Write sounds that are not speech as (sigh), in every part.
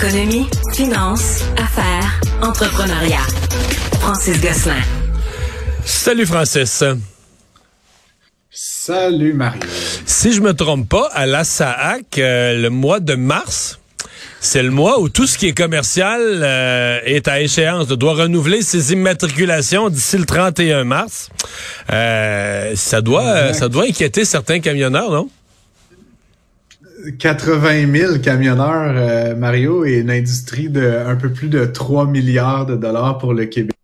Économie, finance, affaires, entrepreneuriat. Francis Gosselin. Salut Francis. Salut Mario. Si je me trompe pas, à la SAAC, euh, le mois de mars, c'est le mois où tout ce qui est commercial euh, est à échéance, doit renouveler ses immatriculations d'ici le 31 mars. Euh, ça doit, ça doit inquiéter certains camionneurs, non? 80 000 camionneurs, euh, Mario, et une industrie de un peu plus de 3 milliards de dollars pour le Québec.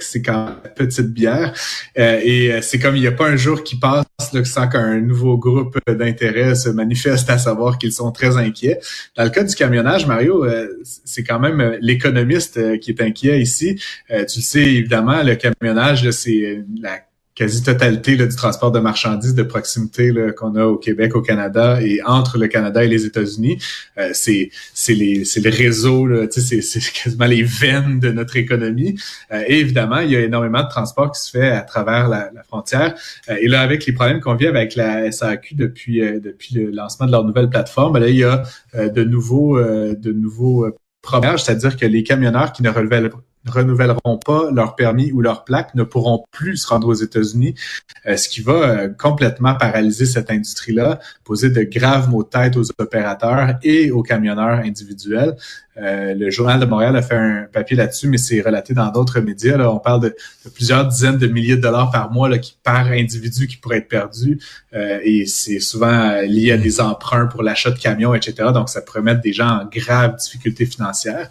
C'est quand même petite bière. Euh, et euh, c'est comme il n'y a pas un jour qui passe là, sans qu'un nouveau groupe d'intérêt se manifeste à savoir qu'ils sont très inquiets. Dans le cas du camionnage, Mario, c'est quand même l'économiste qui est inquiet ici. tu le sais, évidemment, le camionnage, c'est la quasi-totalité du transport de marchandises de proximité qu'on a au Québec, au Canada et entre le Canada et les États-Unis. Euh, c'est c'est les c'est le réseau, c'est c'est quasiment les veines de notre économie. Euh, et évidemment, il y a énormément de transport qui se fait à travers la, la frontière. Euh, et là, avec les problèmes qu'on vit avec la SAQ depuis depuis le lancement de leur nouvelle plateforme, ben là, il y a de nouveaux de nouveaux problèmes, c'est-à-dire que les camionneurs qui ne relevaient renouvelleront pas leur permis ou leur plaque ne pourront plus se rendre aux États-Unis, euh, ce qui va euh, complètement paralyser cette industrie-là, poser de graves maux de tête aux opérateurs et aux camionneurs individuels. Euh, le Journal de Montréal a fait un papier là-dessus, mais c'est relaté dans d'autres médias. On parle de, plusieurs dizaines de milliers de dollars par mois qui, par individu qui pourraient être perdus. Euh, et c'est souvent euh, lié à des emprunts pour l'achat de camions, etc. Donc, ça pourrait mettre des gens en grave difficultés financières.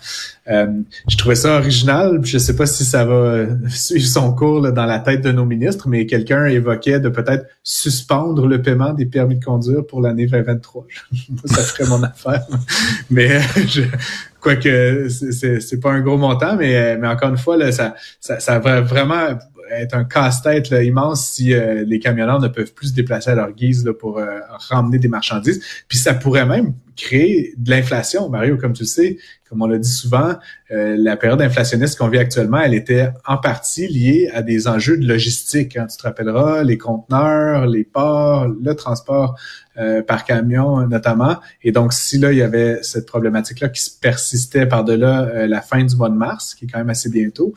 je trouvais ça original. Je ne sais pas si ça va (laughs) suivre son cours dans la tête de nos ministres, mais quelqu'un évoquait de peut-être suspendre le paiement des permis de conduire pour l'année 2023. (laughs) ça ferait mon affaire. Mais (laughs) je, Quoique c'est pas un gros montant, mais, mais encore une fois, ça, va vraiment être un casse-tête immense si euh, les camionneurs ne peuvent plus se déplacer à leur guise pour euh, ramener des marchandises. Puis ça pourrait même créer de l'inflation, Mario, comme tu le sais, comme on l'a dit souvent, euh, la période inflationniste qu'on vit actuellement, elle était en partie liée à des enjeux de logistique. Hein. Tu te rappelleras, les conteneurs, les ports, le transport euh, par camion notamment. Et donc, si là, il y avait cette problématique-là qui persistait par-delà euh, la fin du mois de mars, qui est quand même assez bientôt,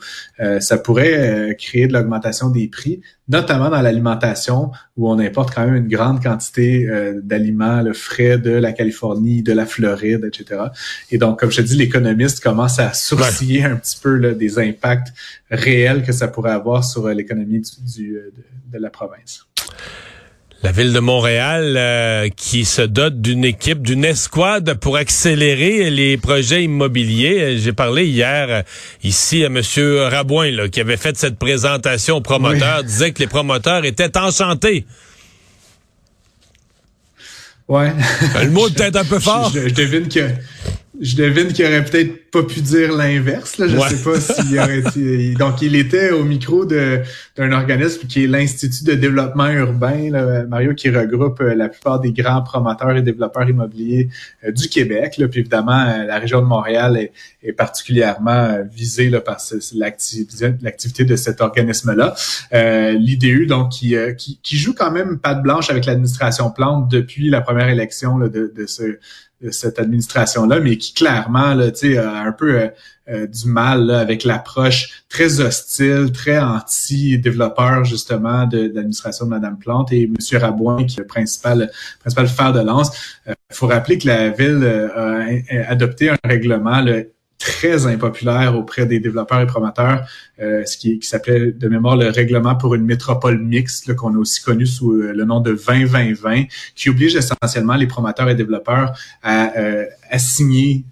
ça pourrait créer de l'augmentation des prix, notamment dans l'alimentation, où on importe quand même une grande quantité d'aliments, le frais de la Californie, de la Floride, etc. Et donc, comme je te dis, l'économiste commence à sourciller un petit peu là, des impacts réels que ça pourrait avoir sur euh, l'économie du, euh, de, la province. La ville de Montréal euh, qui se dote d'une équipe, d'une escouade pour accélérer les projets immobiliers. J'ai parlé hier ici à Monsieur Rabouin là, qui avait fait cette présentation aux promoteurs, disait que les promoteurs étaient enchantés. Ouais. Le mot est (laughs) peut-être un peu fort. Je, je devine que je devine qu'il aurait peut-être pas pu dire l'inverse. Je ne sais pas s'il aurait été. Donc, il était au micro d'un organisme qui est l'Institut de développement urbain, là, Mario, qui regroupe euh, la plupart des grands promoteurs et développeurs immobiliers euh, du Québec. Là. Puis évidemment, euh, la région de Montréal est, est particulièrement visée là, par l'activité de cet organisme-là. L'IDU, donc, qui, qui, qui, joue quand même patte blanche avec l'administration Plante depuis la première élection là, de, de ce cette administration-là, mais qui clairement là, a un peu euh, euh, du mal avec l'approche très hostile, très anti-développeur justement de, l'administration de Mme Plante et M. Rabouin qui est le principal, principal fer de lance. Il euh, faut rappeler que la ville a, adopté un règlement très impopulaire auprès des développeurs et promoteurs, euh, ce qui, qui s'appelait de mémoire le règlement pour une métropole mixte, qu'on a aussi connu sous euh, le nom de 20-20-20, qui oblige essentiellement les promoteurs et développeurs à euh, assigner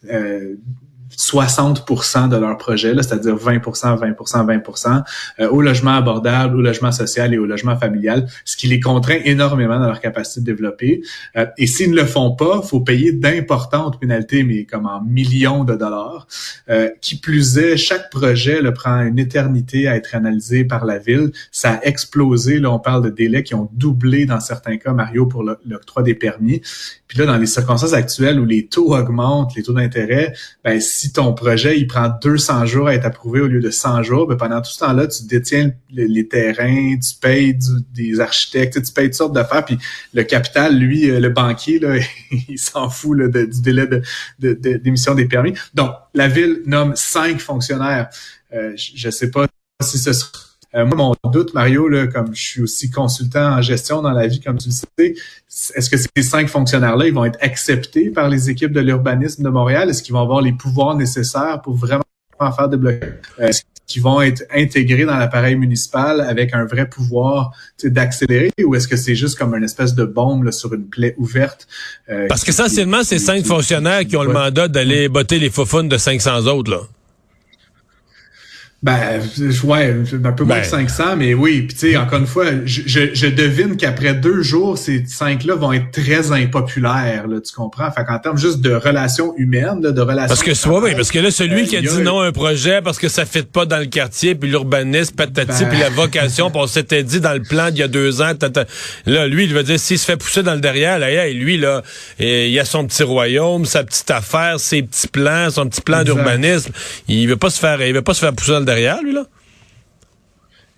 60% de leur projet, c'est-à-dire 20% 20% 20% au logement abordable, au logement social et au logement familial, ce qui les contraint énormément dans leur capacité de développer. Euh, et s'ils ne le font pas, faut payer d'importantes pénalités, mais comme en millions de dollars. Euh, qui plus est, chaque projet le prend une éternité à être analysé par la ville. Ça a explosé. Là, on parle de délais qui ont doublé dans certains cas, Mario, pour l'octroi des permis. Puis là, dans les circonstances actuelles où les taux augmentent, les taux d'intérêt, ben, si ton projet, il prend 200 jours à être approuvé au lieu de 100 jours, ben, pendant tout ce temps-là, tu détiens les, terrains, tu payes des architectes, tu payes toutes sortes d'affaires, puis le capital, lui, euh, le banquier, là, (laughs) il s'en fout là, du délai d'émission de, des permis. Donc, la ville nomme cinq fonctionnaires. Euh, je ne sais pas si ce sera euh, moi, mon doute, Mario, là, comme je suis aussi consultant en gestion dans la vie, comme tu le sais, est-ce que ces cinq fonctionnaires-là, ils vont être acceptés par les équipes de l'urbanisme de Montréal? Est-ce qu'ils vont avoir les pouvoirs nécessaires pour vraiment faire des blocs? Est-ce qu'ils vont être intégrés dans l'appareil municipal avec un vrai pouvoir d'accélérer ou est-ce que c'est juste comme une espèce de bombe sur une plaie ouverte? Euh, Parce qu'essentiellement, c'est cinq fonctionnaires qui ont le mandat d'aller botter les faufounes de 500 autres, là. Ben, ouais, un peu moins de 500, ben. mais oui. Puis tu sais, encore une fois, je, je, devine qu'après deux jours, ces cinq-là vont être très impopulaires, là, tu comprends? Fait qu'en termes juste de relations humaines, de relations... Parce que soit, oui, parce que là, celui euh, qui a dit non à un projet parce que ça fit pas dans le quartier, puis l'urbanisme, patati, ben. puis la vocation, puis on s'était dit dans le plan d'il y a deux ans, là, lui, il veut dire, s'il se fait pousser dans le derrière, là, et lui, là, il a son petit royaume, sa petite affaire, ses petits plans, son petit plan d'urbanisme. Il veut pas se faire, il veut pas se faire pousser dans le derrière, lui, là?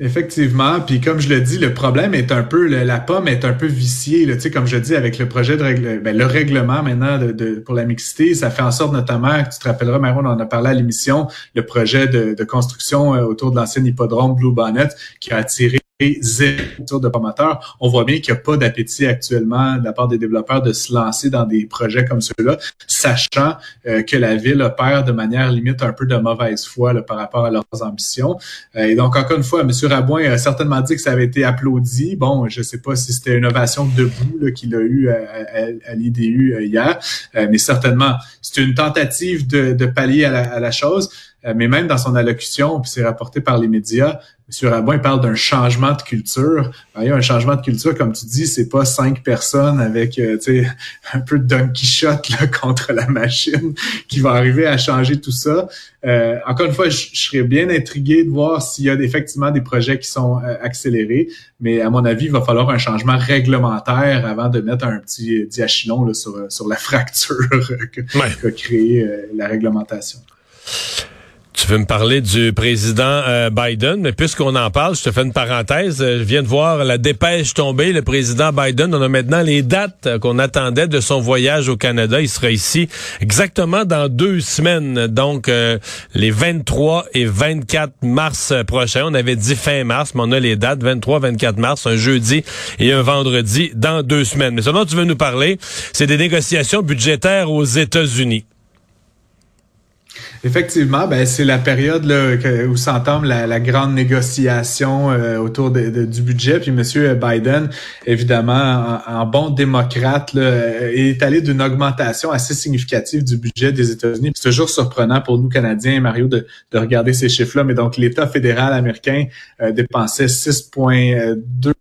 Effectivement, puis comme je le dis, le problème est un peu, la pomme est un peu viciée, là, tu sais, comme je dis, avec le projet de règle, ben, le règlement maintenant de, pour la mixité, ça fait en sorte notamment, tu te rappelleras, Maron, on en a parlé à l'émission, le projet de, de construction euh, autour de l'ancien hippodrome Blue Bonnet qui a attiré zéro de promoteur, on voit bien qu'il n'y a pas d'appétit actuellement de la part des développeurs de se lancer dans des projets comme ceux-là, sachant euh, que la ville opère de manière limite un peu de mauvaise foi par rapport à leurs ambitions. Euh, et donc, encore une fois, M. Rabouin a certainement dit que ça avait été applaudi. Bon, je ne sais pas si c'était une ovation debout qu'il a eu à, l'IDU euh, hier, mais certainement, c'est une tentative de, pallier à la chose. Euh, mais même dans son allocution, puis c'est rapporté par les médias, M. Rabon il parle d'un changement de culture. Ben, il y a un changement de culture, comme tu dis, c'est pas cinq personnes avec euh, (laughs) un peu de Don Quichotte là, (laughs) contre la machine qui va arriver à changer tout ça. Euh, encore une fois, je, serais bien intrigué de voir s'il y a effectivement des projets qui sont accélérés, mais à mon avis, il va falloir un changement réglementaire avant de mettre un petit diachylon là, sur, sur la (laughs) fracture que, qu'a créé la réglementation. Tu veux me parler du président euh, Biden, mais puisqu'on en parle, je te fais une parenthèse. Euh, je viens de voir la dépêche tomber. Le président Biden, on a maintenant les dates qu'on attendait de son voyage au Canada. Il sera ici exactement dans deux semaines, donc euh, les 23 et 24 mars prochains. On avait dit fin mars, mais on a les dates 23-24 mars, un jeudi et un vendredi dans deux semaines. Mais ce dont tu veux nous parler, c'est des négociations budgétaires aux États-Unis. Effectivement, ben c'est la période là, où s'entame la, la, grande négociation euh, autour de, du budget. Puis M. Biden, évidemment, en, bon démocrate, là, est allé d'une augmentation assez significative du budget des États-Unis. C'est toujours surprenant pour nous Canadiens, Mario, de, de regarder ces chiffres-là. Mais donc, l'État fédéral américain euh, dépensait 6,2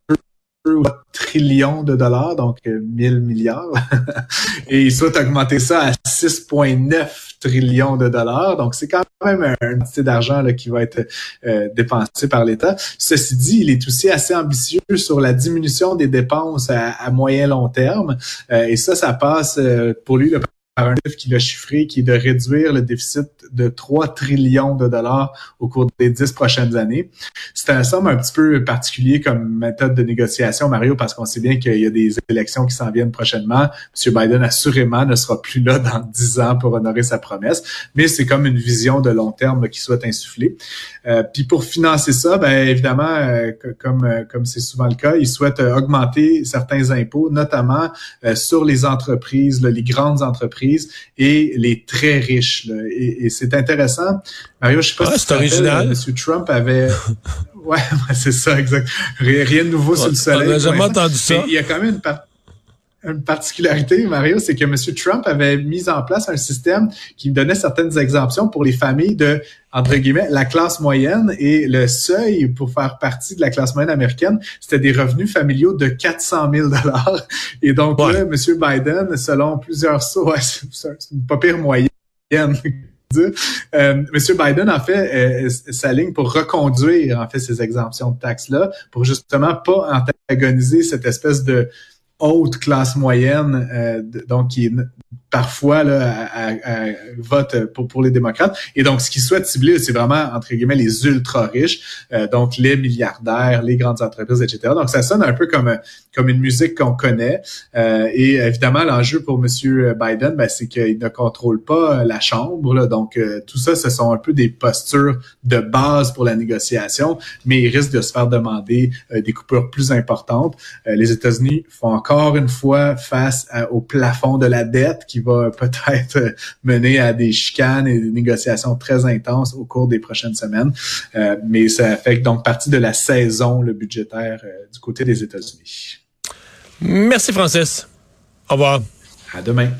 trillions de dollars, donc 1000 euh, milliards. (laughs) Et il souhaite augmenter ça à 6,9 trillions de dollars. Donc, c'est quand même un quantité d'argent qui va être euh, dépensé par l'État. Ceci dit, il est aussi assez ambitieux sur la diminution des dépenses à, moyen long terme. Euh, et ça, ça passe pour lui le un chiffre qu'il a chiffré, qui est de réduire le déficit de 3 trillions de dollars au cours des 10 prochaines années. C'est un somme un petit peu particulier comme méthode de négociation, Mario, parce qu'on sait bien qu'il y a des élections qui s'en viennent prochainement. M. Biden, assurément, ne sera plus là dans 10 ans pour honorer sa promesse, mais c'est comme une vision de long terme qui souhaite insuffler. Euh, puis pour financer ça, ben évidemment, euh, comme euh, comme c'est souvent le cas, il souhaite augmenter certains impôts, notamment sur les entreprises, les grandes entreprises et les très riches. Et, c'est intéressant. Mario, je sais pas ah, si c'est original. M. Trump avait... (laughs) ouais, c'est ça, exact. Rien de nouveau sur le soleil. On jamais entendu ça. il y a quand même une une particularité, Mario, c'est que M. Trump avait mis en place un système qui donnait certaines exemptions pour les familles de, entre guillemets, la classe moyenne et le seuil pour faire partie de la classe moyenne américaine, c'était des revenus familiaux de 400 000 dollars. Et donc là, M. Biden, selon plusieurs sources, (laughs) c'est une pas pire moyenne. Euh, Monsieur Biden a fait euh, sa ligne pour reconduire en fait ces exemptions de taxes là pour justement pas antagoniser cette espèce de haute classe moyenne, euh, donc qui est parfois là, à, vote pour, pour les démocrates. Et donc, ce qu'ils souhaitent cibler, c'est vraiment, entre guillemets, les ultra-riches, euh, donc les milliardaires, les grandes entreprises, etc. Donc, ça sonne un peu comme, comme une musique qu'on connaît. Euh, et évidemment, l'enjeu pour M. Biden, ben, c'est qu'il ne contrôle pas la Chambre. Là, donc, tout ça, ce sont un peu des postures de base pour la négociation, mais il risque de se faire demander des coupures plus importantes. les États-Unis font encore une fois face au plafond de la dette qui va (laughs) peut-être mener à des chicanes et des négociations très intenses au cours des prochaines semaines. Euh, mais ça fait donc partie de la saison le budgétaire euh, du côté des États-Unis. Merci Francis. Au revoir. À demain.